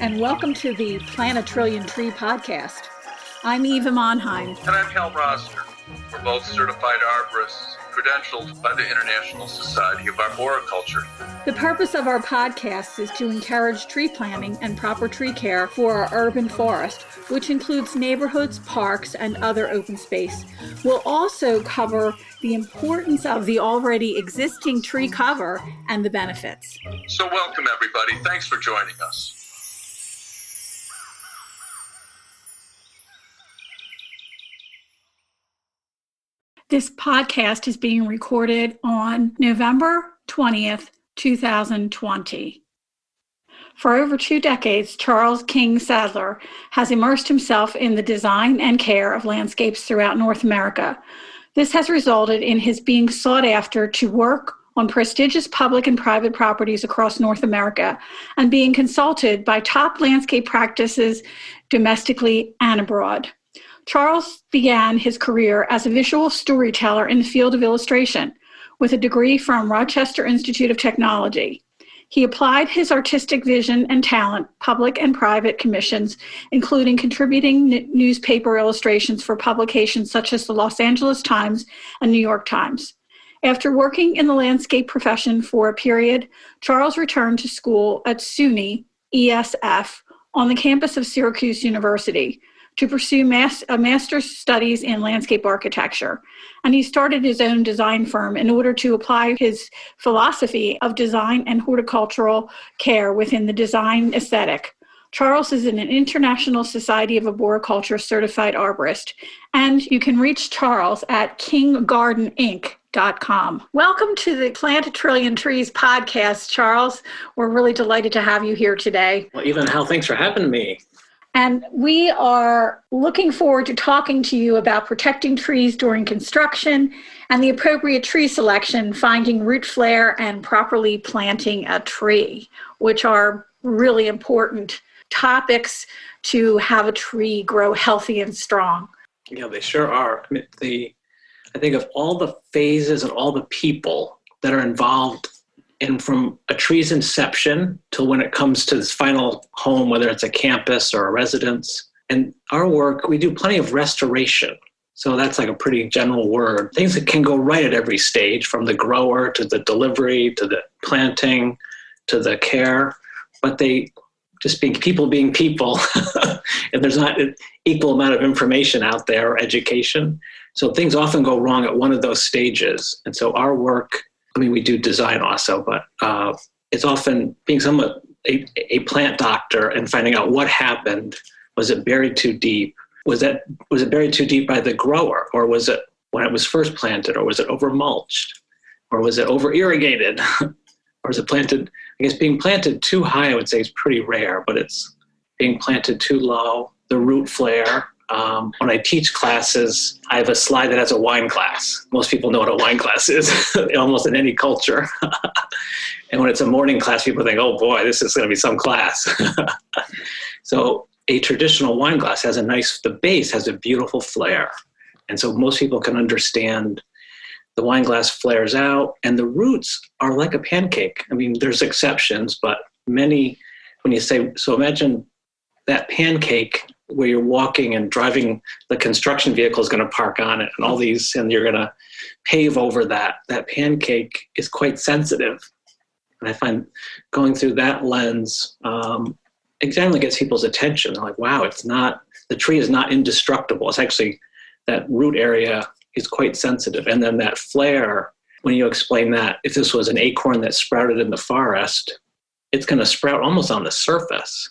and welcome to the Plant a Trillion Tree podcast. I'm Eva Monheim. And I'm Hal Roster. We're both certified arborists, credentialed by the International Society of Arboriculture. The purpose of our podcast is to encourage tree planting and proper tree care for our urban forest, which includes neighborhoods, parks, and other open space. We'll also cover the importance of the already existing tree cover and the benefits. So, welcome everybody. Thanks for joining us. This podcast is being recorded on November 20th, 2020. For over two decades, Charles King Sadler has immersed himself in the design and care of landscapes throughout North America. This has resulted in his being sought after to work on prestigious public and private properties across North America and being consulted by top landscape practices domestically and abroad. Charles began his career as a visual storyteller in the field of illustration with a degree from Rochester Institute of Technology. He applied his artistic vision and talent, public and private commissions, including contributing n- newspaper illustrations for publications such as the Los Angeles Times and New York Times. After working in the landscape profession for a period, Charles returned to school at SUNY ESF on the campus of Syracuse University, to pursue a master's studies in landscape architecture. And he started his own design firm in order to apply his philosophy of design and horticultural care within the design aesthetic. Charles is an International Society of Arboriculture certified arborist, and you can reach Charles at kinggardeninc.com. Welcome to the Plant a Trillion Trees podcast, Charles. We're really delighted to have you here today. Well, even Hal, thanks for having me. And we are looking forward to talking to you about protecting trees during construction and the appropriate tree selection, finding root flare, and properly planting a tree, which are really important topics to have a tree grow healthy and strong. Yeah, they sure are. The, I think of all the phases and all the people that are involved and from a tree's inception till when it comes to its final home, whether it's a campus or a residence. And our work, we do plenty of restoration. So that's like a pretty general word. Things that can go right at every stage, from the grower to the delivery to the planting to the care. But they just being people being people, and there's not an equal amount of information out there or education. So things often go wrong at one of those stages. And so our work I mean, we do design also, but uh, it's often being somewhat a, a plant doctor and finding out what happened. Was it buried too deep? Was that was it buried too deep by the grower, or was it when it was first planted, or was it over mulched, or was it over irrigated, or was it planted? I guess being planted too high, I would say, is pretty rare, but it's being planted too low. The root flare, um, when I teach classes, I have a slide that has a wine glass. Most people know what a wine glass is, almost in any culture. and when it's a morning class, people think, oh boy, this is going to be some class. so a traditional wine glass has a nice, the base has a beautiful flare. And so most people can understand the wine glass flares out and the roots are like a pancake. I mean, there's exceptions, but many, when you say, so imagine that pancake where you're walking and driving the construction vehicle is going to park on it and all these and you're going to pave over that. That pancake is quite sensitive. And i find going through that lens um, it generally gets people's attention. They're like wow it's not the tree is not indestructible. It's actually that root area is quite sensitive. And then that flare when you explain that if this was an acorn that sprouted in the forest it's going to sprout almost on the surface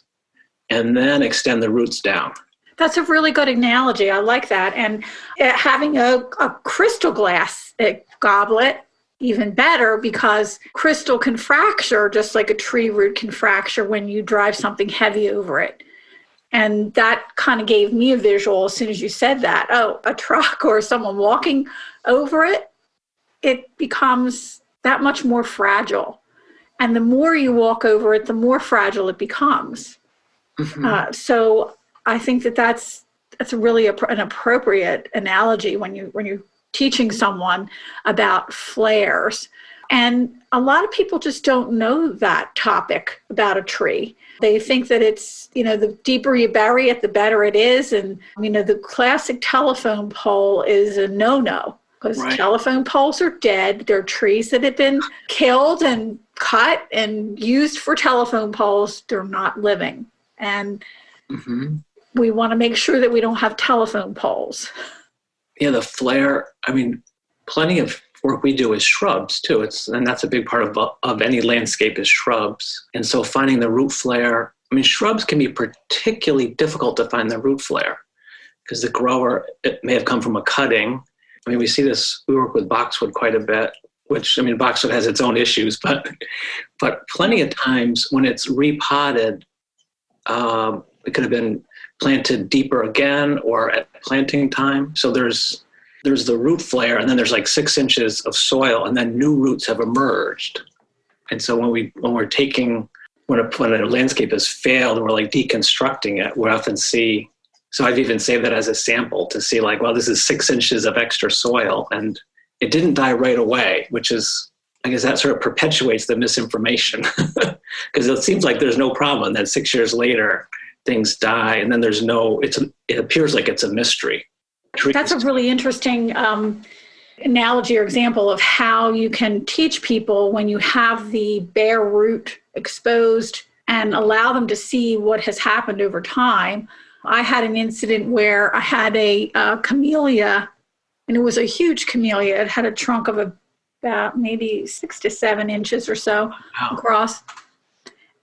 and then extend the roots down. That's a really good analogy. I like that. And uh, having a, a crystal glass uh, goblet, even better because crystal can fracture just like a tree root can fracture when you drive something heavy over it. And that kind of gave me a visual as soon as you said that. Oh, a truck or someone walking over it, it becomes that much more fragile. And the more you walk over it, the more fragile it becomes. Mm-hmm. Uh, so I think that that's that's really a, an appropriate analogy when you when you're teaching someone about flares. And a lot of people just don't know that topic about a tree. They think that it's, you know, the deeper you bury it, the better it is. And, you know, the classic telephone pole is a no no because right. telephone poles are dead. They're trees that have been killed and cut and used for telephone poles. They're not living. And mm-hmm. we want to make sure that we don't have telephone poles. Yeah, the flare, I mean, plenty of work we do is shrubs too. It's and that's a big part of of any landscape is shrubs. And so finding the root flare, I mean, shrubs can be particularly difficult to find the root flare because the grower it may have come from a cutting. I mean, we see this. We work with boxwood quite a bit, which I mean, boxwood has its own issues, but but plenty of times when it's repotted, um, it could have been planted deeper again or at planting time. So there's there's the root flare, and then there's like six inches of soil, and then new roots have emerged. And so when we when we're taking when a, when a landscape has failed and we're like deconstructing it, we often see. So I've even saved that as a sample to see like, well, this is six inches of extra soil, and it didn't die right away, which is I guess that sort of perpetuates the misinformation because it seems like there's no problem. And then six years later, things die, and then there's no. It's it appears like it's a mystery. That's a really interesting um, analogy or example of how you can teach people when you have the bare root exposed and allow them to see what has happened over time. I had an incident where I had a, a camellia, and it was a huge camellia. It had a trunk of about maybe six to seven inches or so wow. across.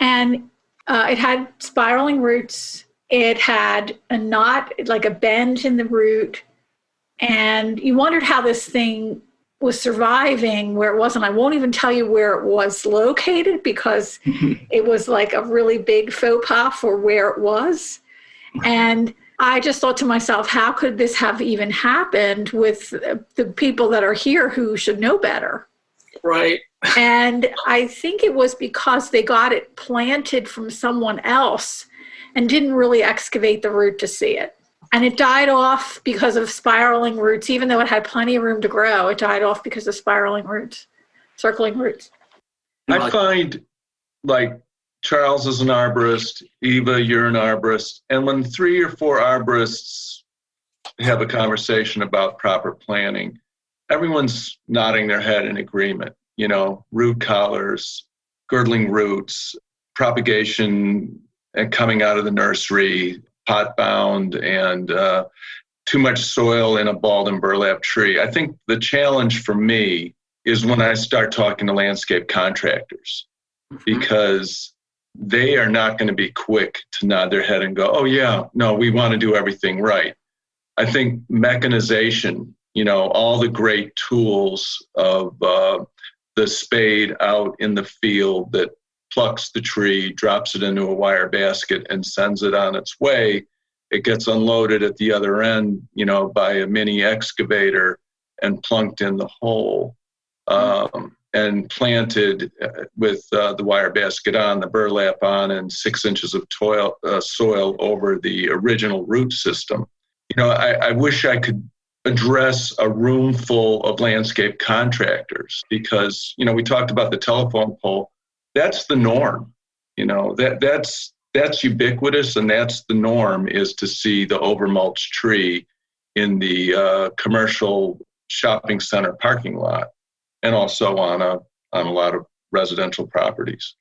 And uh, it had spiraling roots it had a knot, like a bend in the root. And you wondered how this thing was surviving where it wasn't. I won't even tell you where it was located because it was like a really big faux pas for where it was. And I just thought to myself, how could this have even happened with the people that are here who should know better? Right. and I think it was because they got it planted from someone else and didn't really excavate the root to see it. And it died off because of spiraling roots, even though it had plenty of room to grow. It died off because of spiraling roots, circling roots. I find like Charles is an arborist, Eva, you're an arborist. And when three or four arborists have a conversation about proper planning, everyone's nodding their head in agreement. You know, root collars, girdling roots, propagation and coming out of the nursery, pot bound, and uh, too much soil in a balled and burlap tree. I think the challenge for me is when I start talking to landscape contractors mm-hmm. because they are not going to be quick to nod their head and go, oh, yeah, no, we want to do everything right. I think mechanization, you know, all the great tools of uh, the spade out in the field that plucks the tree, drops it into a wire basket, and sends it on its way. It gets unloaded at the other end, you know, by a mini excavator and plunked in the hole um, and planted uh, with uh, the wire basket on, the burlap on, and six inches of toil, uh, soil over the original root system. You know, I, I wish I could address a room full of landscape contractors because, you know, we talked about the telephone pole that's the norm. You know, that that's that's ubiquitous and that's the norm is to see the overmulched tree in the uh, commercial shopping center parking lot and also on a on a lot of residential properties.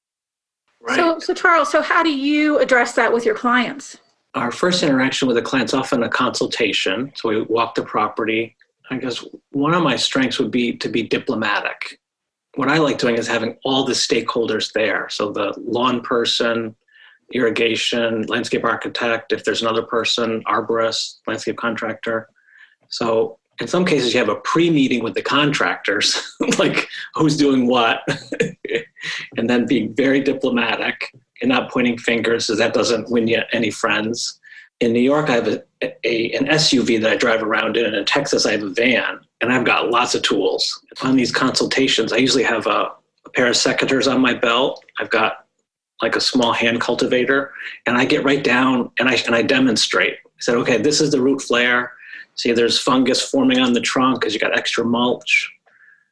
Right. So, so Charles, so how do you address that with your clients? Our first interaction with the client's often a consultation. So we walk the property. I guess one of my strengths would be to be diplomatic what I like doing is having all the stakeholders there. So the lawn person, irrigation, landscape architect, if there's another person, arborist, landscape contractor. So in some cases you have a pre-meeting with the contractors, like who's doing what, and then being very diplomatic and not pointing fingers, so that doesn't win you any friends in New York, I have a, a, an SUV that I drive around in, and in Texas, I have a van, and I've got lots of tools. On these consultations, I usually have a, a pair of secateurs on my belt. I've got like a small hand cultivator, and I get right down and I and I demonstrate. I said, okay, this is the root flare. See, there's fungus forming on the trunk because you got extra mulch.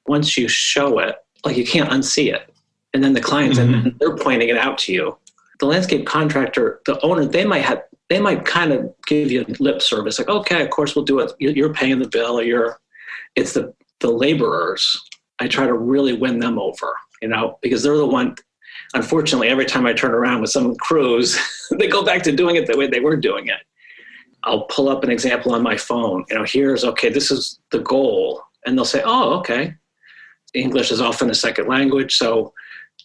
Once you show it, like you can't unsee it, and then the clients mm-hmm. and they're pointing it out to you. The landscape contractor, the owner, they might have they might kind of give you lip service, like, okay, of course we'll do it. You're paying the bill, or you're. It's the the laborers. I try to really win them over, you know, because they're the one unfortunately, every time I turn around with some crews, they go back to doing it the way they were doing it. I'll pull up an example on my phone. You know, here's okay, this is the goal. And they'll say, oh, okay. English is often a second language. So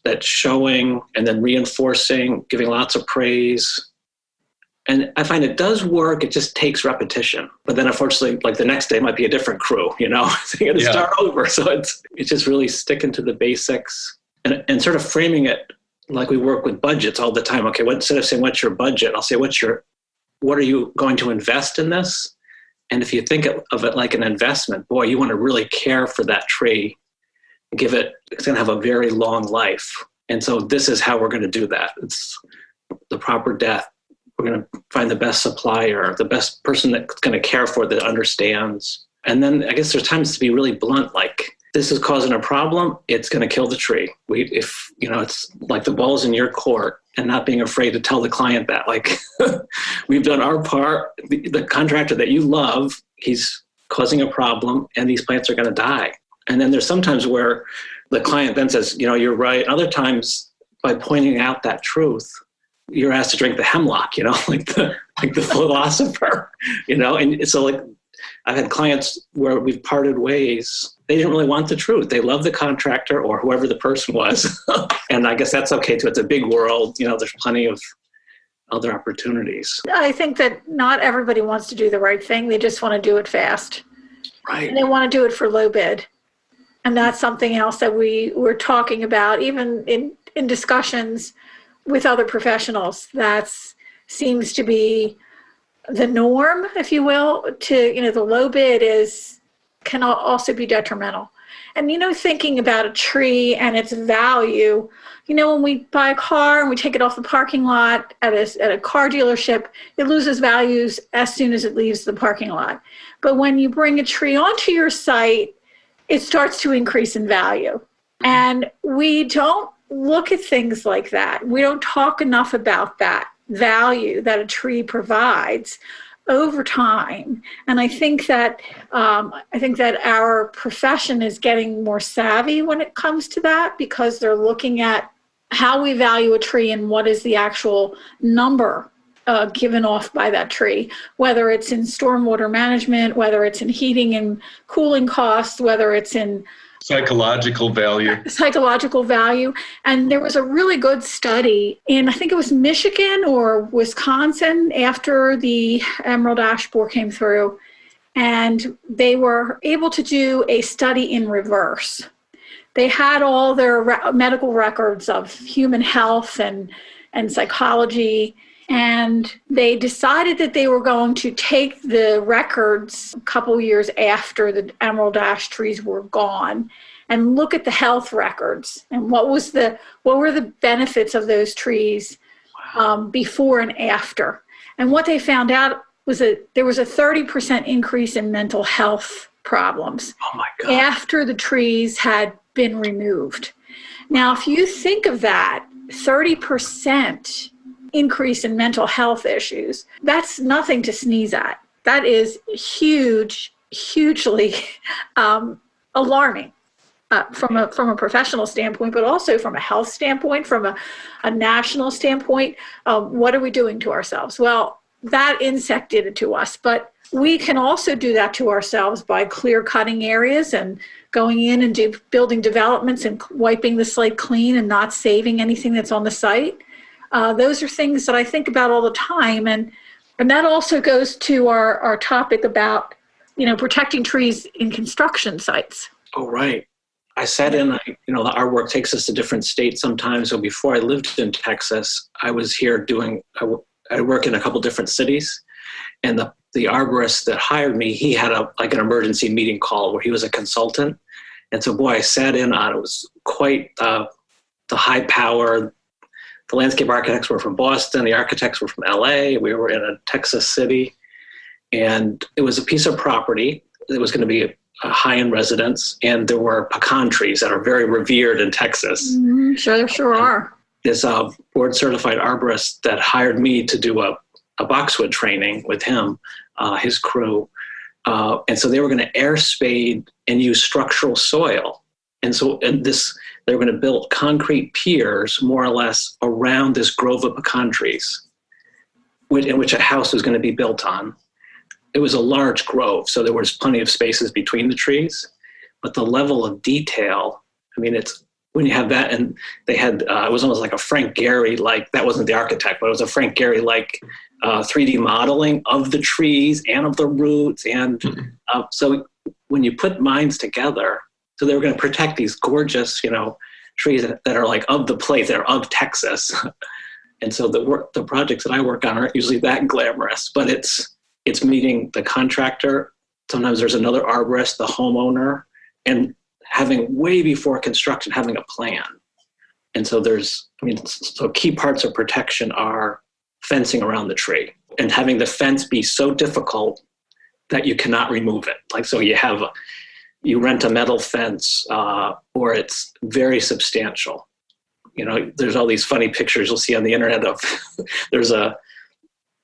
that showing and then reinforcing, giving lots of praise. And I find it does work, it just takes repetition. But then unfortunately, like the next day might be a different crew, you know, so you gotta yeah. start over. So it's it's just really sticking to the basics and, and sort of framing it like we work with budgets all the time. Okay, what, instead of saying what's your budget, I'll say what's your what are you going to invest in this? And if you think of it like an investment, boy, you want to really care for that tree, give it. It's going to have a very long life, and so this is how we're going to do that. It's the proper death. We're going to find the best supplier, the best person that's going to care for it, that understands. And then I guess there's times to be really blunt, like this is causing a problem, it's going to kill the tree. We, if you know, it's like the ball's in your court, and not being afraid to tell the client that, like, we've done our part. The, the contractor that you love, he's causing a problem, and these plants are going to die. And then there's sometimes where the client then says, you know, you're right. Other times, by pointing out that truth, you're asked to drink the hemlock, you know, like the like the philosopher, you know, and so like I've had clients where we've parted ways. They didn't really want the truth. They love the contractor or whoever the person was. and I guess that's okay too. It's a big world. You know, there's plenty of other opportunities. I think that not everybody wants to do the right thing. They just want to do it fast. Right. And they want to do it for low bid. And that's something else that we were talking about, even in, in discussions with other professionals. That seems to be the norm, if you will, to, you know, the low bid is, can also be detrimental. And, you know, thinking about a tree and its value, you know, when we buy a car and we take it off the parking lot at a, at a car dealership, it loses values as soon as it leaves the parking lot. But when you bring a tree onto your site, it starts to increase in value. And we don't look at things like that. We don't talk enough about that value that a tree provides over time. And I think that um, I think that our profession is getting more savvy when it comes to that because they're looking at how we value a tree and what is the actual number uh, given off by that tree, whether it's in stormwater management, whether it's in heating and cooling costs, whether it's in psychological value. Psychological value. And there was a really good study in i think it was michigan or wisconsin after the emerald ash borer came through. And they were able to do a study in reverse. They had all their re- medical records of human health and and psychology and they decided that they were going to take the records a couple years after the emerald ash trees were gone and look at the health records and what was the what were the benefits of those trees um, before and after. And what they found out was that there was a 30% increase in mental health problems oh after the trees had been removed. Now if you think of that 30% increase in mental health issues. That's nothing to sneeze at. That is huge, hugely um, alarming. Uh, from a from a professional standpoint, but also from a health standpoint, from a, a national standpoint, um, what are we doing to ourselves? Well, that insect did it to us, but we can also do that to ourselves by clear cutting areas and going in and do, building developments and wiping the slate clean and not saving anything that's on the site. Uh, those are things that I think about all the time, and and that also goes to our our topic about you know protecting trees in construction sites. Oh right. I sat in, you know, our work takes us to different states sometimes. So before I lived in Texas, I was here doing, I, I work in a couple different cities. And the, the arborist that hired me, he had a like an emergency meeting call where he was a consultant And so, boy, I sat in on it. was quite uh, the high power. The landscape architects were from Boston, the architects were from LA. We were in a Texas city. And it was a piece of property. It was going to be a, a high end residence. And there were pecan trees that are very revered in Texas. Mm-hmm. Sure, there sure and are. This uh, board certified arborist that hired me to do a, a boxwood training with him, uh, his crew. Uh, and so they were going to air spade and use structural soil. And so and this, they're going to build concrete piers more or less around this grove of pecan trees, which, in which a house was going to be built on. It was a large grove, so there was plenty of spaces between the trees. But the level of detail, I mean, it's when you have that, and they had, uh, it was almost like a Frank Gehry, like, that wasn't the architect, but it was a Frank Gehry, like, uh, 3D modeling of the trees and of the roots. And mm-hmm. uh, so when you put minds together, so they were going to protect these gorgeous, you know, trees that, that are like of the place, that are of Texas. and so the work, the projects that I work on aren't usually that glamorous, but it's it's meeting the contractor. Sometimes there's another arborist, the homeowner, and having way before construction having a plan. And so there's, I mean, so key parts of protection are fencing around the tree and having the fence be so difficult that you cannot remove it. Like, so you have, you rent a metal fence uh, or it's very substantial. You know, there's all these funny pictures you'll see on the internet of there's a,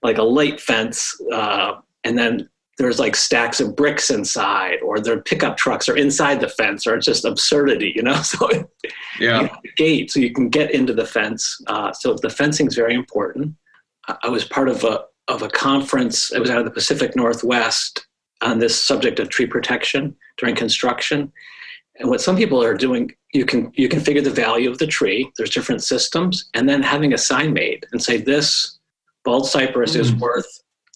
like a light fence uh, and then there's like stacks of bricks inside or their pickup trucks are inside the fence or it's just absurdity you know so yeah gate so you can get into the fence uh, so the fencing is very important I was part of a of a conference. It was out of the Pacific Northwest on this subject of tree protection during construction. And what some people are doing, you can you can figure the value of the tree. There's different systems, and then having a sign made and say this bald cypress mm. is worth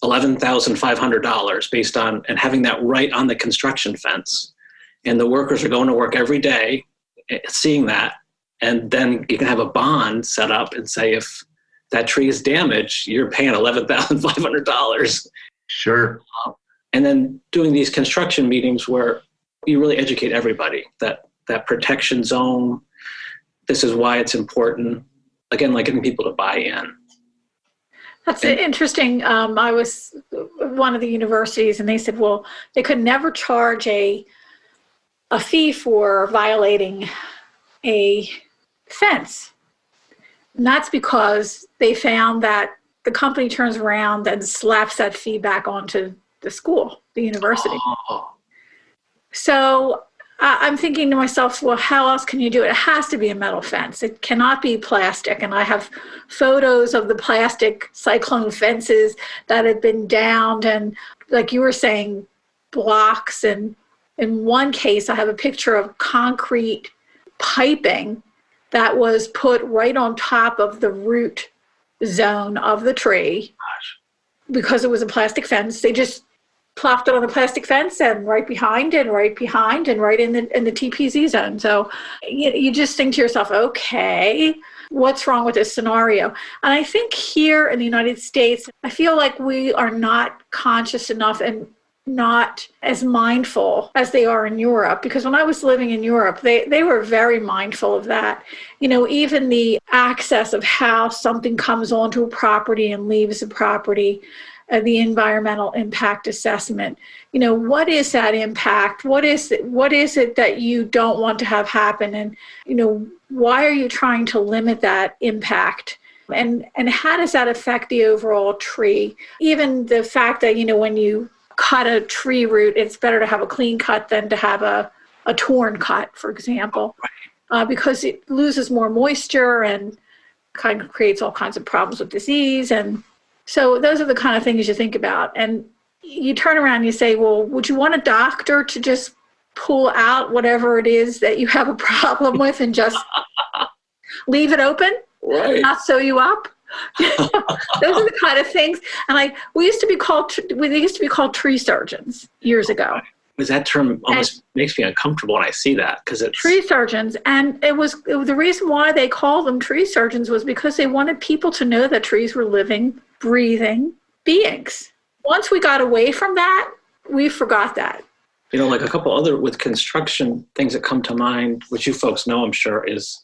eleven thousand five hundred dollars based on and having that right on the construction fence. And the workers are going to work every day, eh, seeing that, and then you can have a bond set up and say if that tree is damaged, you're paying $11,500. Sure. Um, and then doing these construction meetings where you really educate everybody that that protection zone, this is why it's important. Again, like getting people to buy in. That's and, interesting. Um, I was one of the universities, and they said, well, they could never charge a a fee for violating a fence and that's because they found that the company turns around and slaps that fee back onto the school, the university. Oh. So uh, I'm thinking to myself, well, how else can you do it? It has to be a metal fence. It cannot be plastic. And I have photos of the plastic cyclone fences that had been downed and, like you were saying, blocks. And in one case, I have a picture of concrete piping that was put right on top of the root zone of the tree because it was a plastic fence. They just plopped it on the plastic fence and right behind and right behind and right in the in the TPZ zone. So you, you just think to yourself, okay, what's wrong with this scenario? And I think here in the United States, I feel like we are not conscious enough and not as mindful as they are in Europe because when I was living in Europe they they were very mindful of that you know even the access of how something comes onto a property and leaves a property uh, the environmental impact assessment. You know what is that impact? What is it what is it that you don't want to have happen? And you know why are you trying to limit that impact? And and how does that affect the overall tree? Even the fact that you know when you cut a tree root, it's better to have a clean cut than to have a, a torn cut, for example, uh, because it loses more moisture and kind of creates all kinds of problems with disease. And so those are the kind of things you think about. And you turn around and you say, well, would you want a doctor to just pull out whatever it is that you have a problem with and just leave it open, right. not sew you up? those are the kind of things. And like we used to be called, we used to be called tree surgeons years ago. Was that term almost and makes me uncomfortable when I see that because it's tree surgeons, and it was, it was the reason why they called them tree surgeons was because they wanted people to know that trees were living, breathing beings. Once we got away from that, we forgot that. You know, like a couple other with construction things that come to mind, which you folks know, I'm sure, is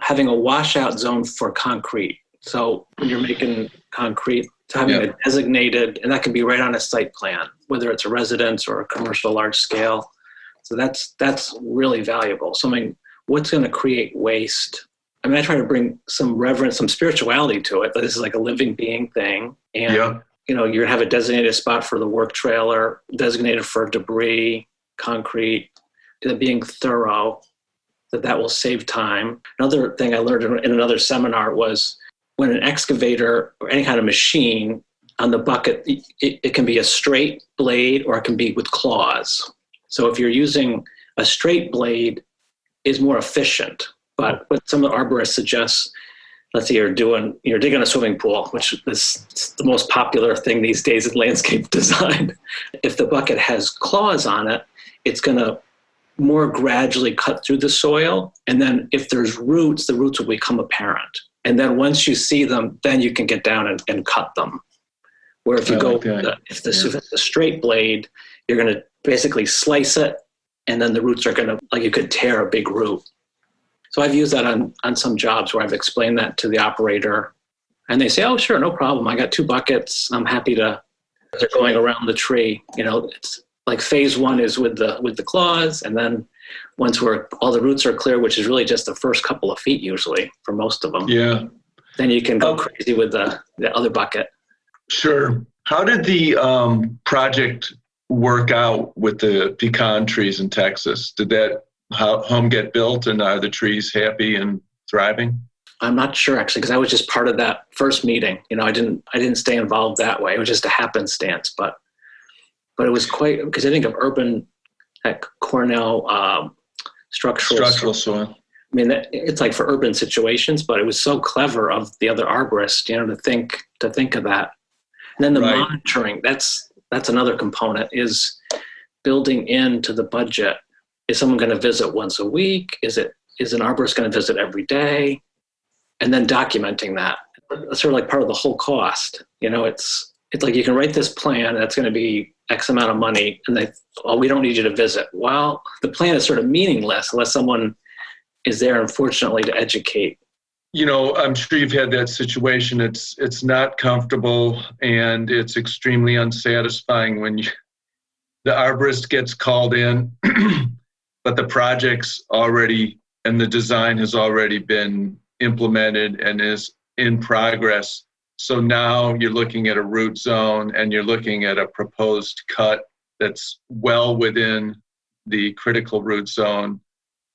having a washout zone for concrete. So when you're making concrete, to having Yeah. a designated, and that can be right on a site plan, whether it's a residence or a commercial large scale. So that's that's really valuable. Something what's going to create waste. I mean, I try to bring some reverence, some spirituality to it. But this is like a living being thing, and Yeah. you know, you have a designated spot for the work trailer, designated for debris, concrete, and being thorough, that that will save time. Another thing I learned in- in another seminar was when an excavator or any kind of machine on the bucket, it, it can be a straight blade or it can be with claws. So if you're using a straight blade is more efficient, but what some of the arborists suggest let's say you're doing you're digging a swimming pool which is the most popular thing these days in landscape design. If the bucket has claws on it it's going to more gradually cut through the soil. And then if there's roots the roots will become apparent. And then once you see them then you can get down and, and cut them. Where if you I go like that. if, this if it's a straight blade you're going to basically slice it and then the roots are going to like you could tear a big root so I've used that on, on some jobs where I've explained that to the operator and they say, oh, sure, no problem. I got two buckets. I'm happy to, they're going around the tree. You know, it's like phase one is with the, with the claws. And then once we're, all the roots are clear, which is really just the first couple of feet usually for most of them, Yeah. then you can go crazy with the, the other bucket. Sure. How did the um, project work out with the pecan trees in Texas? Did that home get built and are the trees happy and thriving? I'm not sure actually, because I was just part of that first meeting. You know, I didn't I didn't stay involved that way. It was just a happenstance, but but it was quite because I think of urban at Cornell um, structural. Structural soil. I mean, it's like for urban situations, but it was so clever of the other arborist, you know, to think to think of that. And then the Right. monitoring. That's that's another component is building into the budget. Is someone going to visit once a week? Is it is an arborist going to visit every day? And then documenting that. That's sort of like part of the whole cost. You know, it's it's like you can write this plan that's going to be X amount of money, and they, oh, we don't need you to visit. Well, the plan is sort of meaningless unless someone is there, unfortunately, to educate. You know, I'm sure you've had that situation. It's it's not comfortable and it's extremely unsatisfying when you, the arborist gets called in, but the project's already and the design has already been implemented and is in progress. So now you're looking at a root zone and you're looking at a proposed cut that's well within the critical root zone.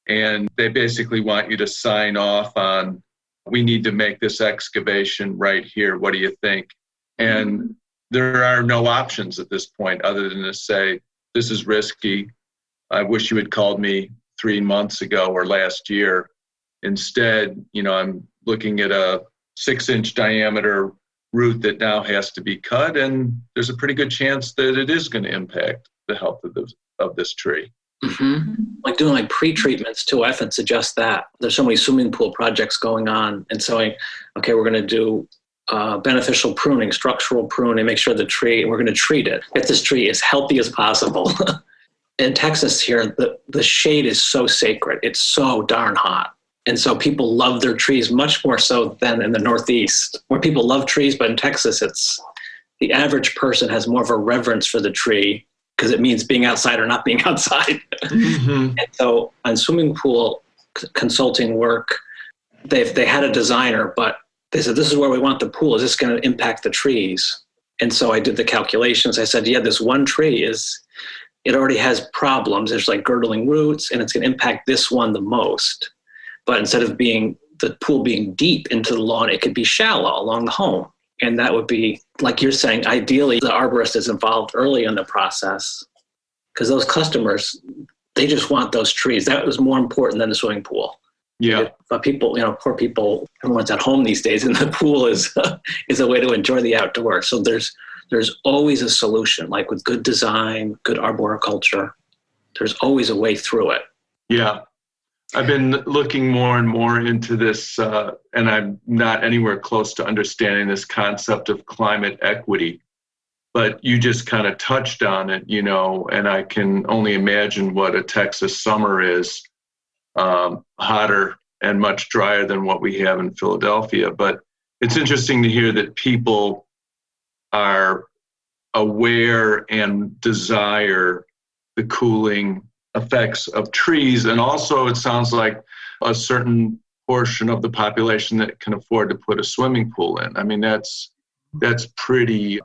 And they basically want you to sign off on, we need to make this excavation right here. What do you think? And mm-hmm. there are no options at this point other than to say, this is risky. I wish you had called me three months ago or last year. Instead, you know, I'm looking at a six inch diameter root that now has to be cut, and there's a pretty good chance that it is going to impact the health of, the, of this tree. Mm-hmm. Like doing like pre-treatments too. I often suggest that. There's so many swimming pool projects going on, and so I, okay, we're going to do uh, beneficial pruning, structural pruning, make sure the tree, we're going to treat it. Get this tree as healthy as possible. In Texas here, the, the shade is so sacred. It's so darn hot. And so people love their trees much more so than in the Northeast, where people love trees, but in Texas, it's the average person has more of a reverence for the tree because it means being outside or not being outside. Mm-hmm. And so on swimming pool c- consulting work, they they had a designer, but they said this is where we want the pool. Is this going to impact the trees? And so I did the calculations. I said, yeah, this one tree is it already has problems. There's like girdling roots, and it's going to impact this one the most. But instead of being the pool being deep into the lawn, it could be shallow along the home. And that would be, like you're saying, ideally the arborist is involved early in the process because those customers, they just want those trees. That was more important than the swimming pool. Yeah. But people, you know, poor people, everyone's at home these days, and the pool is is a way to enjoy the outdoors. So there's there's always a solution, like with good design, good arboriculture. There's always a way through it. Yeah. I've been looking more and more into this, uh, and I'm not anywhere close to understanding this concept of climate equity. but you just kind of touched on it, you know, and I can only imagine what a Texas summer is um, hotter and much drier than what we have in Philadelphia. But it's interesting to hear that people are aware and desire the cooling effects of trees. And also, it sounds like a certain portion of the population that can afford to put a swimming pool in. I mean, that's that's pretty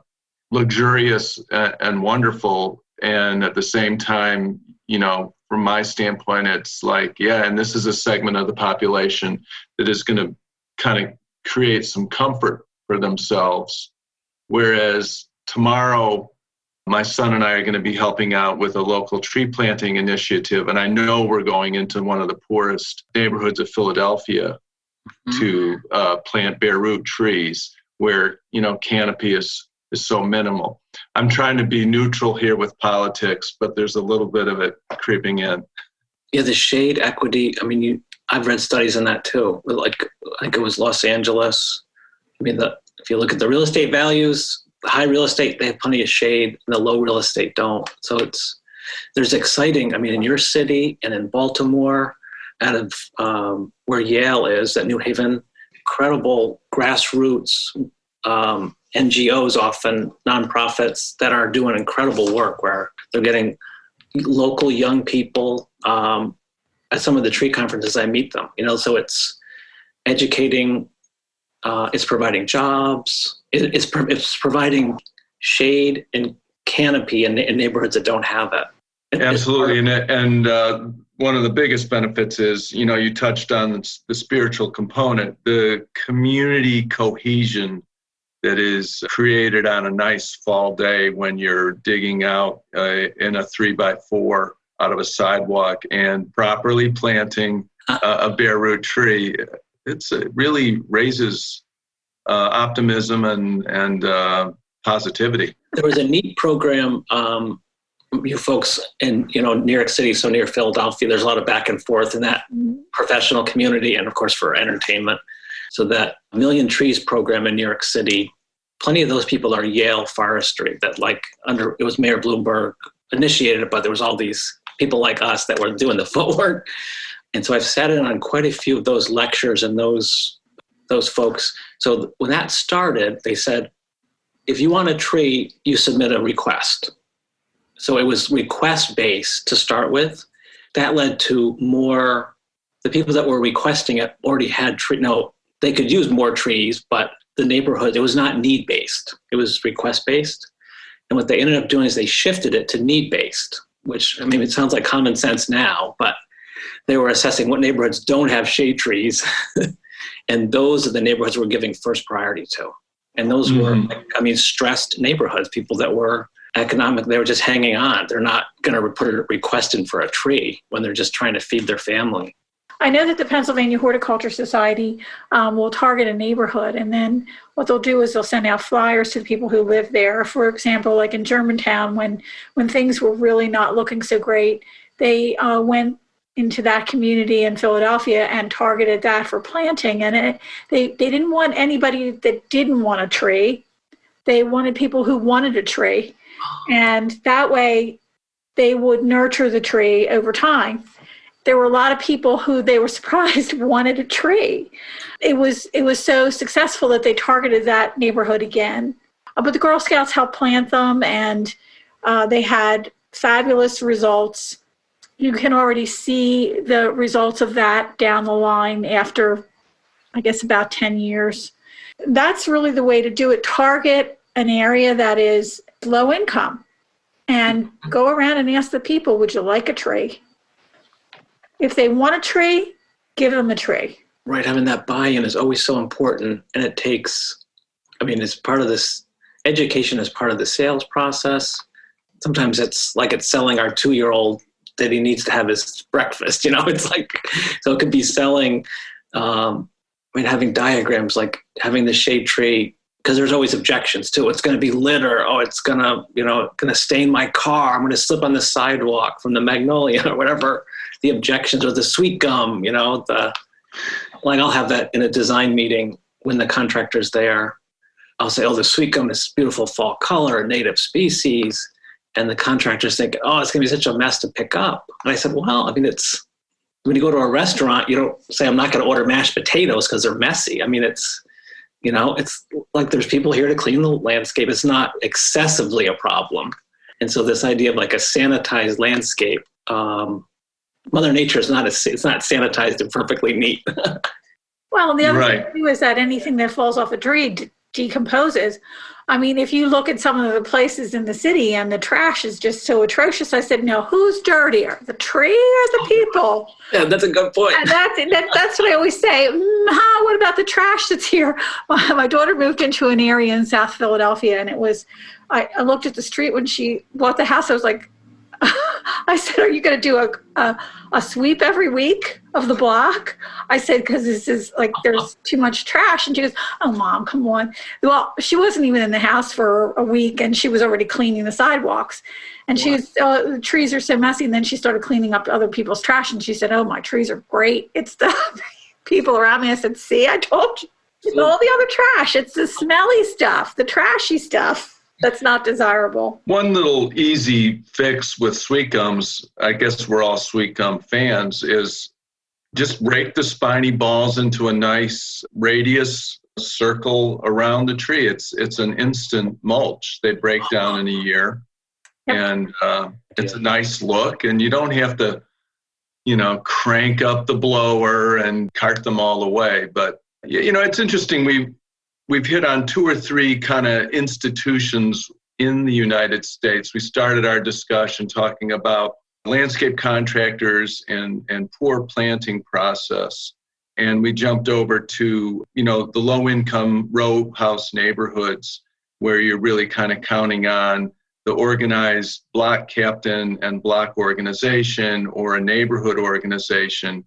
luxurious uh, and wonderful. And at the same time, you know, from my standpoint, it's like, yeah, and this is a segment of the population that is going to kind of create some comfort for themselves. Whereas tomorrow, my son and I are going to be helping out with a local tree planting initiative. And I know we're going into one of the poorest neighborhoods of Philadelphia mm-hmm. to uh, plant bare root trees where, you know, canopy is, is so minimal. I'm trying to be neutral here with politics, but there's a little bit of it creeping in. Yeah, the shade equity. I mean, you, I've read studies on that too. Like, I think it was Los Angeles. I mean, the, if you look at the real estate values, the high real estate they have plenty of shade and the low real estate don't. So it's there's exciting i mean in your city and in baltimore out of um, where yale is at new haven incredible grassroots um, ngos often nonprofits that are doing incredible work where they're getting local young people um, at some of the tree conferences i meet them you know? So it's educating uh, it's providing jobs it's, it's providing shade and canopy in, in neighborhoods that don't have it. Absolutely, and and uh, one of the biggest benefits is you know you touched on the spiritual component, the community cohesion that is created on a nice fall day when you're digging out uh, in a three by four out of a sidewalk and properly planting uh, a, a bare root tree. It's it really raises uh, optimism and and uh, positivity. There was a neat program. Um, you folks in you know New York City, so near Philadelphia, there's a lot of back and forth in that professional community, and of course for entertainment. So that Million Trees program in New York City, plenty of those people are Yale forestry. That like under it was Mayor Bloomberg initiated it, but there was all these people like us that were doing the footwork. And so I've sat in on quite a few of those lectures and those those folks. So when that started, they said, if you want a tree, you submit a request. So it was request based to start with. That led to more, the people that were requesting it already had tree, no, they could use more trees, but the neighborhood, it was not need based, it was request based. And what they ended up doing is they shifted it to need based, which, I mean, it sounds like common sense now, but they were assessing what neighborhoods don't have shade trees and those are the neighborhoods we're giving first priority to and those mm-hmm. were i mean stressed neighborhoods people that were economic they were just hanging on they're not going to put a request in for a tree when they're just trying to feed their family I know that the Pennsylvania Horticulture Society um, will target a neighborhood, and then what they'll do is they'll send out flyers to the people who live there. For example, like in Germantown, when when things were really not looking so great, they uh, went into that community in Philadelphia and targeted that for planting. And it, they, they didn't want anybody that didn't want a tree. They wanted people who wanted a tree. And that way they would nurture the tree over time. There were a lot of people who they were surprised wanted a tree. It was it was so successful that they targeted that neighborhood again. Uh, but the Girl Scouts helped plant them, and uh, they had fabulous results you can already see the results of that down the line after, I guess, about 10 years. That's really the way to do it. Target an area that is low income and go around and ask the people, would you like a tree? If they want a tree, give them a tree. Right. Having that buy in is always so important. And it takes, I mean, it's part of this education is part of the sales process. Sometimes it's like it's selling our two year old that he needs to have his breakfast. You know, it's like so it could be selling. Um, I mean, having diagrams like having the shade tree because there's always objections to It's going to be litter. Oh, it's going to, you know, going to stain my car. I'm going to slip on the sidewalk from the magnolia or whatever the objections or the sweet gum, you know, the, like I'll have that in a design meeting when the contractor's there. I'll say, oh, the sweet gum is beautiful fall color, native species. And the contractors think, oh, it's going to be such a mess to pick up. And I said, well, I mean, it's when you go to a restaurant, you don't say, I'm not going to order mashed potatoes because they're messy. I mean, it's, you know, it's like there's people here to clean the landscape. It's not excessively a problem. And so this idea of like a sanitized landscape, um, Mother Nature is not a, it's not sanitized and perfectly neat. well, the other Right. thing too is that anything that falls off a tree d- decomposes. I mean, if you look at some of the places in the city and the trash is just so atrocious, I said, no, who's dirtier, the tree or the people? yeah, that's a good point. And that's, that, that's what I always say. Mm, what about the trash that's here? My, my daughter moved into an area in South Philadelphia, and it was, I, I looked at the street when she bought the house. I was like, I said, Are you going to do a, a, a sweep every week of the block? I said, Because this is like, there's too much trash. And she goes, Oh, mom, come on. Well, she wasn't even in the house for a week, and she was already cleaning the sidewalks. And she was, oh, the trees are so messy. And then she started cleaning up other people's trash. And she said, Oh, my trees are great. It's the people around me. I said, See, I told you. It's all the other trash. It's the smelly stuff, the trashy stuff that's not desirable. One little easy fix with sweet gums, I guess we're all sweet gum fans, is just rake the spiny balls into a nice radius circle around the tree. It's it's an instant mulch. They break down in a year, Yep. and uh, it's a nice look. And you don't have to, you know, crank up the blower and cart them all away. But you know, it's interesting. We we've hit on two or three kind of institutions in the United States. We started our discussion talking about landscape contractors and, and poor planting process. And we jumped over to, you know, the low income row house neighborhoods where you're really kind of counting on the organized block captain and block organization or a neighborhood organization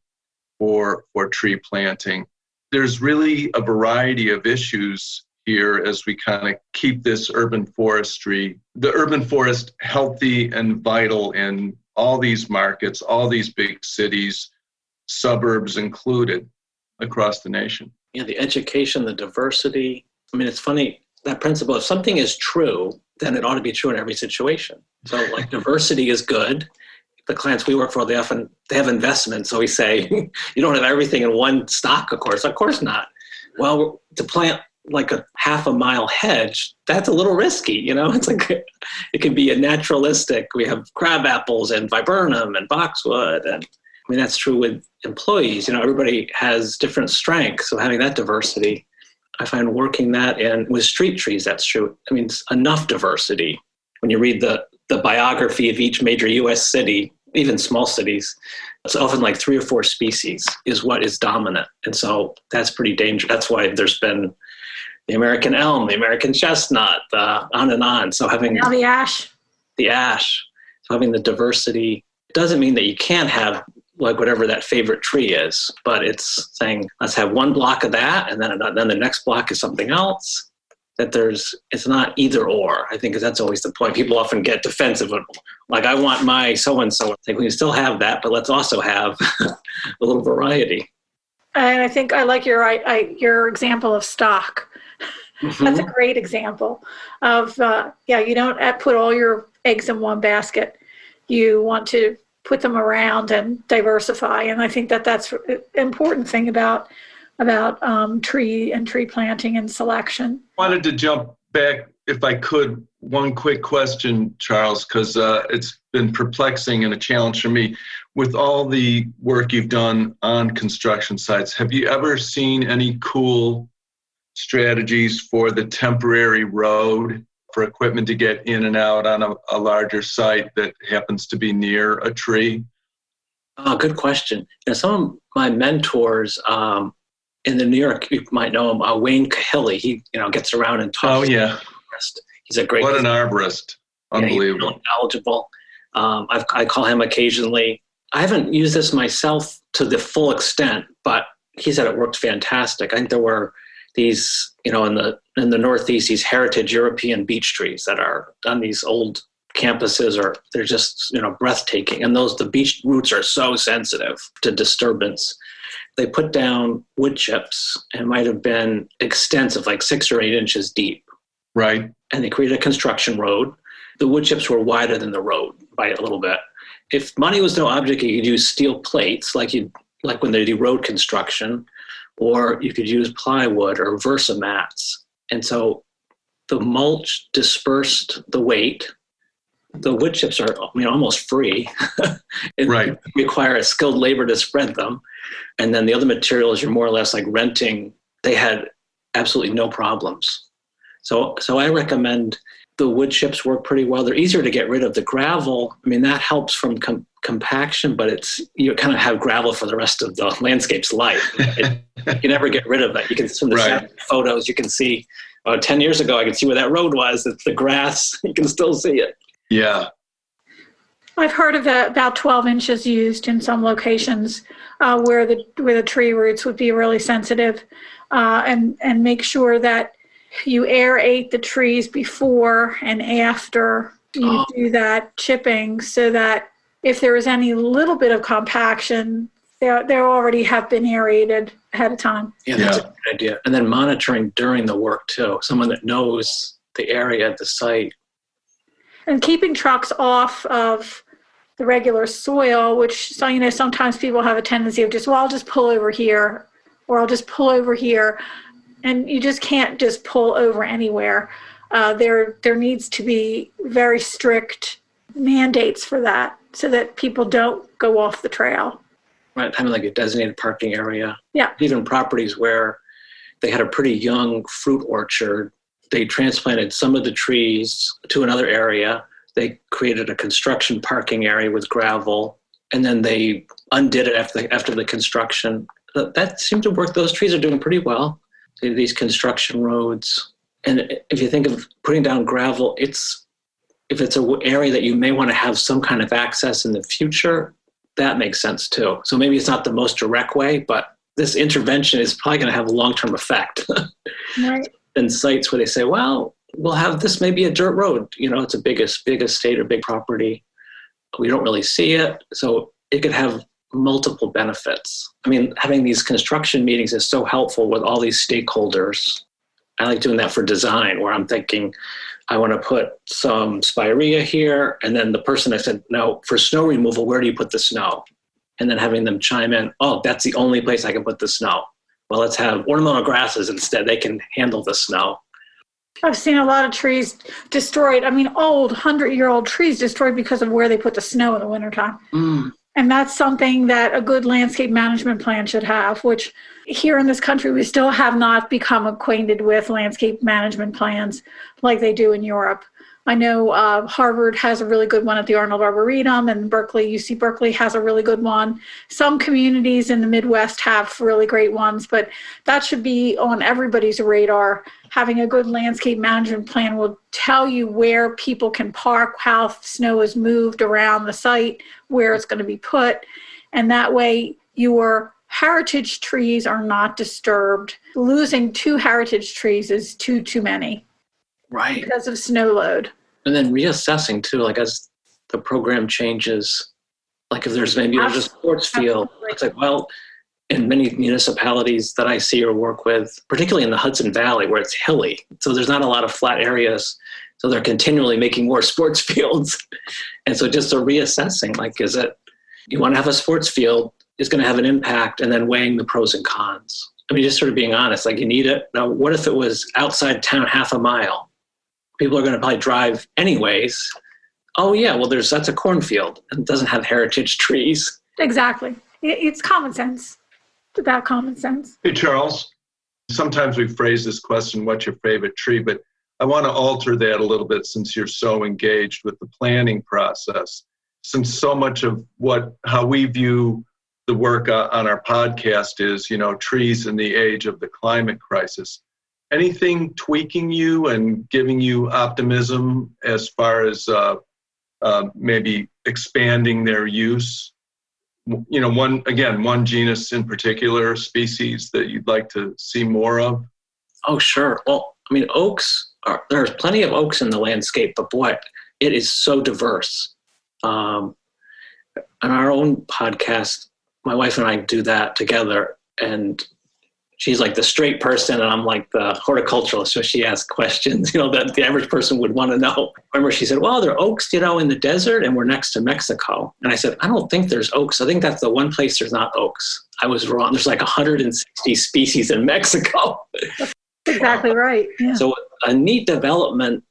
for, for tree planting there's really a variety of issues here as we kind of keep this urban forestry, the urban forest healthy and vital in all these markets, all these big cities, suburbs included across the nation. yeah, the education, the diversity. I mean, it's funny that principle. If something is true, then it ought to be true in every situation. So, like diversity is good. The clients we work for, they often they have investments. So we say, you don't have everything in one stock, of course. Of course not. Well, to plant like a half a mile hedge, that's a little risky. You know, it's like it can be a naturalistic. We have crab apples and viburnum and boxwood, and I mean that's true with employees. You know, everybody has different strengths. So having that diversity, I find working that in with street trees, that's true. I mean, enough diversity. When you read the the biography of each major U.S. city, even small cities, it's often like three or four species is what is dominant, and so that's pretty dangerous. That's why there's been the American elm, the American chestnut, the on and on. So having Now the ash. the ash. So having the diversity doesn't mean that you can't have like whatever that favorite tree is, but it's saying let's have one block of that, and then then the next block is something else. That there's it's not either or. I think that's always the point. People often get defensive. Like I want my so and so. Like we can still have that, but let's also have a little variety. And I think I like your I, I, your example of stock. That's a great example of uh, yeah. You don't uh, put all your eggs in one basket. You want to put them around and diversify. And I think that that's an important thing about about um, tree and tree planting and selection. wanted to jump back, if I could, one quick question, Charles, because uh, it's been perplexing and a challenge for me. With all the work you've done on construction sites, have you ever seen any cool strategies for the temporary road for equipment to get in and out on a, a larger site that happens to be near a tree? Oh, good question. You know, some of my mentors um, in the New York, you might know him, uh, Wayne Cahilly. He, you know, gets around and talks. Oh, yeah. He's a great. What an arborist. Yeah, Unbelievable. really knowledgeable. Um, I've, I call him occasionally. I haven't used this myself to the full extent, but he said it worked fantastic. I think there were these, you know, in the in the Northeast, these heritage European beech trees that are on these old campuses, or they're just, you know, breathtaking. And those the beech roots are so sensitive to disturbance. They put down wood chips and might have been extensive, like six or eight inches deep Right. and they created a construction road. The wood chips were wider than the road by a little bit. If money was no object, you could use steel plates like you like when they do road construction, or you could use plywood or Versa mats. And so the mulch dispersed the weight. The wood chips are I mean almost free. it Right. require a skilled labor to spread them. And then the other materials you're more or less like renting, they had absolutely no problems. So, so I recommend the wood chips work pretty well. They're easier to get rid of. The gravel, I mean, that helps from com- compaction, but it's you kind of have gravel for the rest of the landscape's life. It, you never get rid of it. You can from the Right. photos, you can see. Uh, Ten years ago, I could see where that road was. It's the grass. You can still see it. Yeah. I've heard of that about 12 inches used in some locations uh, where the where the tree roots would be really sensitive, uh, and and make sure that you aerate the trees before and after you Oh. do that chipping, so that if there is any little bit of compaction, they they already have been aerated ahead of time. Yeah, that's Yeah. a good idea. And then monitoring during the work too. Someone that knows the area, the site. and keeping trucks off of the regular soil, which so you know sometimes people have a tendency of just well I'll just pull over here or I'll just pull over here, and you just can't just pull over anywhere. Uh, there there needs to be very strict mandates for that so that people don't go off the trail. right? Having like a designated parking area. Yeah. Even properties where they had a pretty young fruit orchard, they transplanted some of the trees to another area. They created a construction parking area with gravel, and then they undid it after the, after the construction. That, that seemed to work. Those trees are doing pretty well. These construction roads, and if you think of putting down gravel, it's if it's an area that you may want to have some kind of access in the future, that makes sense too. So maybe it's not the most direct way, but this intervention is probably going to have a long term effect. Right. in sites where they say, well, we'll have this maybe a dirt road. You know, it's a biggest big estate or big property. We don't really see it. So it could have multiple benefits. I mean, having these construction meetings is so helpful with all these stakeholders. I like doing that for design where I'm thinking, I want to put some spirea here. And then the person I said, no, for snow removal, where do you put the snow? And then having them chime in, oh, that's the only place I can put the snow. Well, let's have ornamental grasses instead. They can handle the snow. I've seen a lot of trees destroyed. I mean, old hundred year old trees destroyed because of where they put the snow in the wintertime. Mm, And that's something that a good landscape management plan should have, which here in this country, we still have not become acquainted with landscape management plans like they do in Europe. I know uh, Harvard has a really good one at the Arnold Arboretum, and Berkeley, UC Berkeley has a really good one. Some communities in the Midwest have really great ones, but that should be on everybody's radar. Having a good landscape management plan will tell you where people can park, how snow is moved around the site, where it's going to be put, and that way your heritage trees are not disturbed. Losing two heritage trees is too too many right. because of snow load. And then reassessing too, like as the program changes, like if there's maybe there's a sports field, it's like, well, in many municipalities that I see or work with, particularly in the Hudson Valley where it's hilly, so there's not a lot of flat areas. So they're continually making more sports fields. And so just a reassessing, like, is it, you want to have a sports field, is going to have an impact, and then weighing the pros and cons. I mean, just sort of being honest, like you need it. Now, what if it was outside town half a mile? People are going to probably drive anyways. Oh yeah, well there's that's a cornfield and it doesn't have heritage trees. Exactly. It's common sense. About common sense. Hey, Charles. Sometimes we phrase this question, what's your favorite tree? But I want to alter that a little bit since you're so engaged with the planning process. Since so much of what, how we view the work on our podcast is, you know, trees in the age of the climate crisis. Anything tweaking you and giving you optimism as far as uh, uh, maybe expanding their use? You know one again one genus in particular species that you'd like to see more of Oh sure. Well, I mean oaks are there's plenty of oaks in the landscape, but boy, it is so diverse. Um, on our own podcast, my wife and I do that together, and she's like the straight person and I'm like the horticulturalist. So she asks questions, you know, that the average person would want to know. Remember, she said, well, there are oaks, you know, in the desert and we're next to Mexico. And I said, I don't think there's oaks. I think that's the one place there's not oaks. I was wrong. There's like 160 species in Mexico. exactly right. Yeah. So a neat development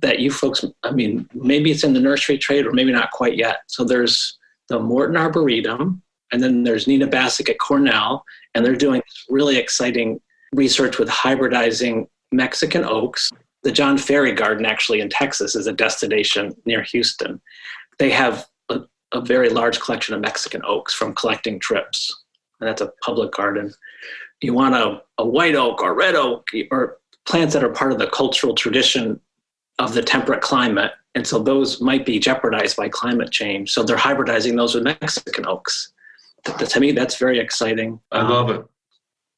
that you folks, I mean, maybe it's in the nursery trade or maybe not quite yet. So there's the Morton Arboretum, and then there's Nina Bassuk at Cornell, and they're doing really exciting research with hybridizing Mexican oaks. The John Fairey Garden, actually in Texas, is a destination near Houston. They have a, a very large collection of Mexican oaks from collecting trips, and that's a public garden. You want a, a white oak or red oak or plants that are part of the cultural tradition of the temperate climate. And so those might be jeopardized by climate change. So they're hybridizing those with Mexican oaks to me, that's very exciting. I love it.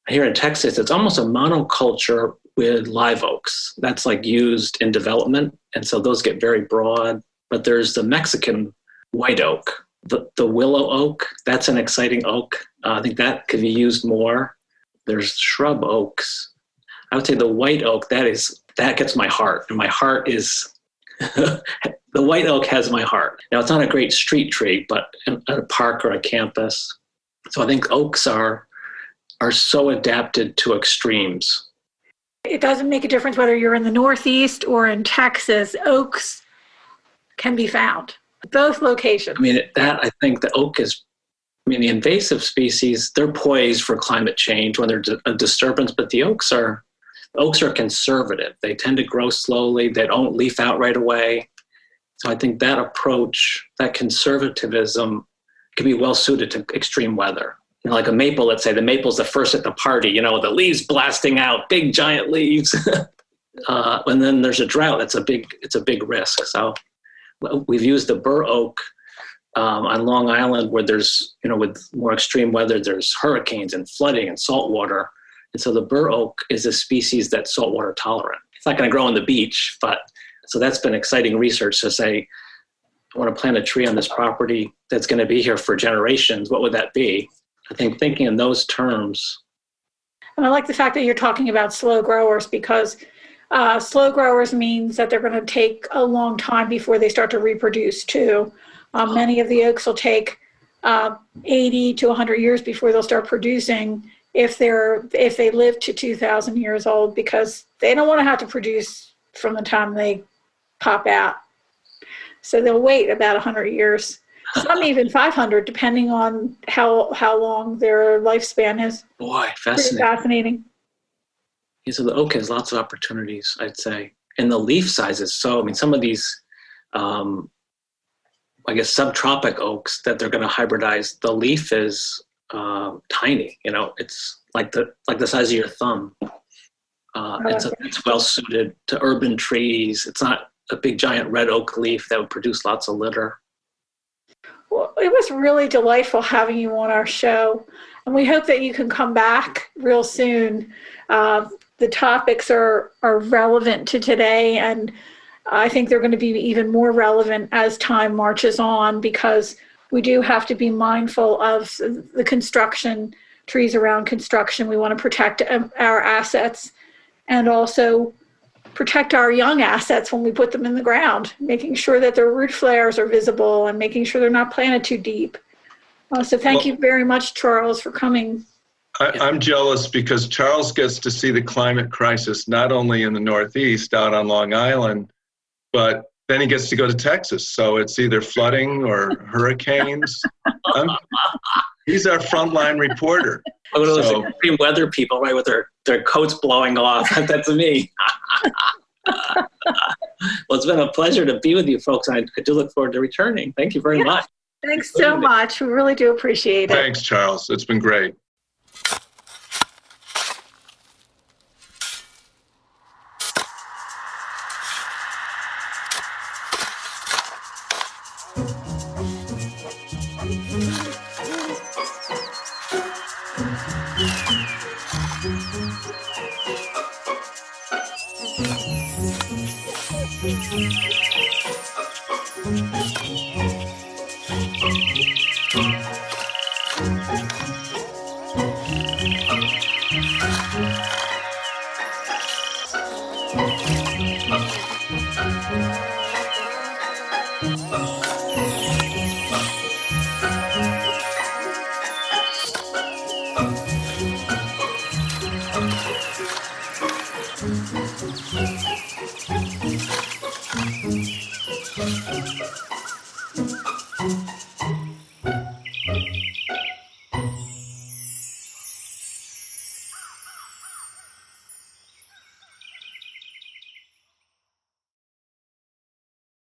Here in Texas, it's almost a monoculture with live oaks. That's like used in development. And so those get very broad. But there's the Mexican white oak, the, the willow oak. That's an exciting oak. Uh, I think that could be used more. There's shrub oaks. I would say the white oak, that is, that gets my heart. And my heart is the white oak has my heart. Now, it's not a great street tree, but in, a park or a campus. So I think oaks are are so adapted to extremes. It doesn't make a difference whether you're in the Northeast or in Texas. Oaks can be found both locations. I mean, that I think the oak is. I mean, the invasive species they're poised for climate change when there's a disturbance, but the oaks are oaks are conservative. They tend to grow slowly. They don't leaf out right away. So I think that approach, that conservatism, can be well suited to extreme weather. You know, like a maple, let's say the maple's the first at the party. You know, the leaves blasting out, big giant leaves. uh, and then there's a drought. It's a big, it's a big risk. So we've used the bur oak um, on Long Island, where there's, you know, with more extreme weather, there's hurricanes and flooding and salt water and so the bur oak is a species that's saltwater tolerant. It's not going to grow on the beach, but so that's been exciting research to say, I want to plant a tree on this property that's going to be here for generations. What would that be? I think thinking in those terms. And I like the fact that you're talking about slow growers because uh, slow growers means that they're going to take a long time before they start to reproduce too. Um, many of the oaks will take uh, 80 to 100 years before they'll start producing if they're if they live to 2000 years old because they don't want to have to produce from the time they pop out so they'll wait about 100 years some even 500 depending on how how long their lifespan is boy fascinating fascinating yeah, so the oak has lots of opportunities i'd say and the leaf sizes so i mean some of these um, i guess subtropic oaks that they're going to hybridize the leaf is uh, tiny. You know, it's like the like the size of your thumb. Uh, it's, a, it's well suited to urban trees. It's not a big giant red oak leaf that would produce lots of litter. Well, it was really delightful having you on our show, and we hope that you can come back real soon. Uh, the topics are are relevant to today, and I think they're going to be even more relevant as time marches on because we do have to be mindful of the construction, trees around construction. We want to protect um, our assets and also protect our young assets when we put them in the ground, making sure that their root flares are visible and making sure they're not planted too deep. Uh, so thank well, you very much, Charles, for coming. I, I'm jealous because Charles gets to see the climate crisis not only in the Northeast out on Long Island, but then he gets to go to Texas. So it's either flooding or hurricanes. he's our frontline reporter. One of those so, extreme weather people, right, with their, their coats blowing off. That's me. well, it's been a pleasure to be with you folks. I do look forward to returning. Thank you very much. Thanks so much. We really do appreciate it. Thanks, Charles. It's been great.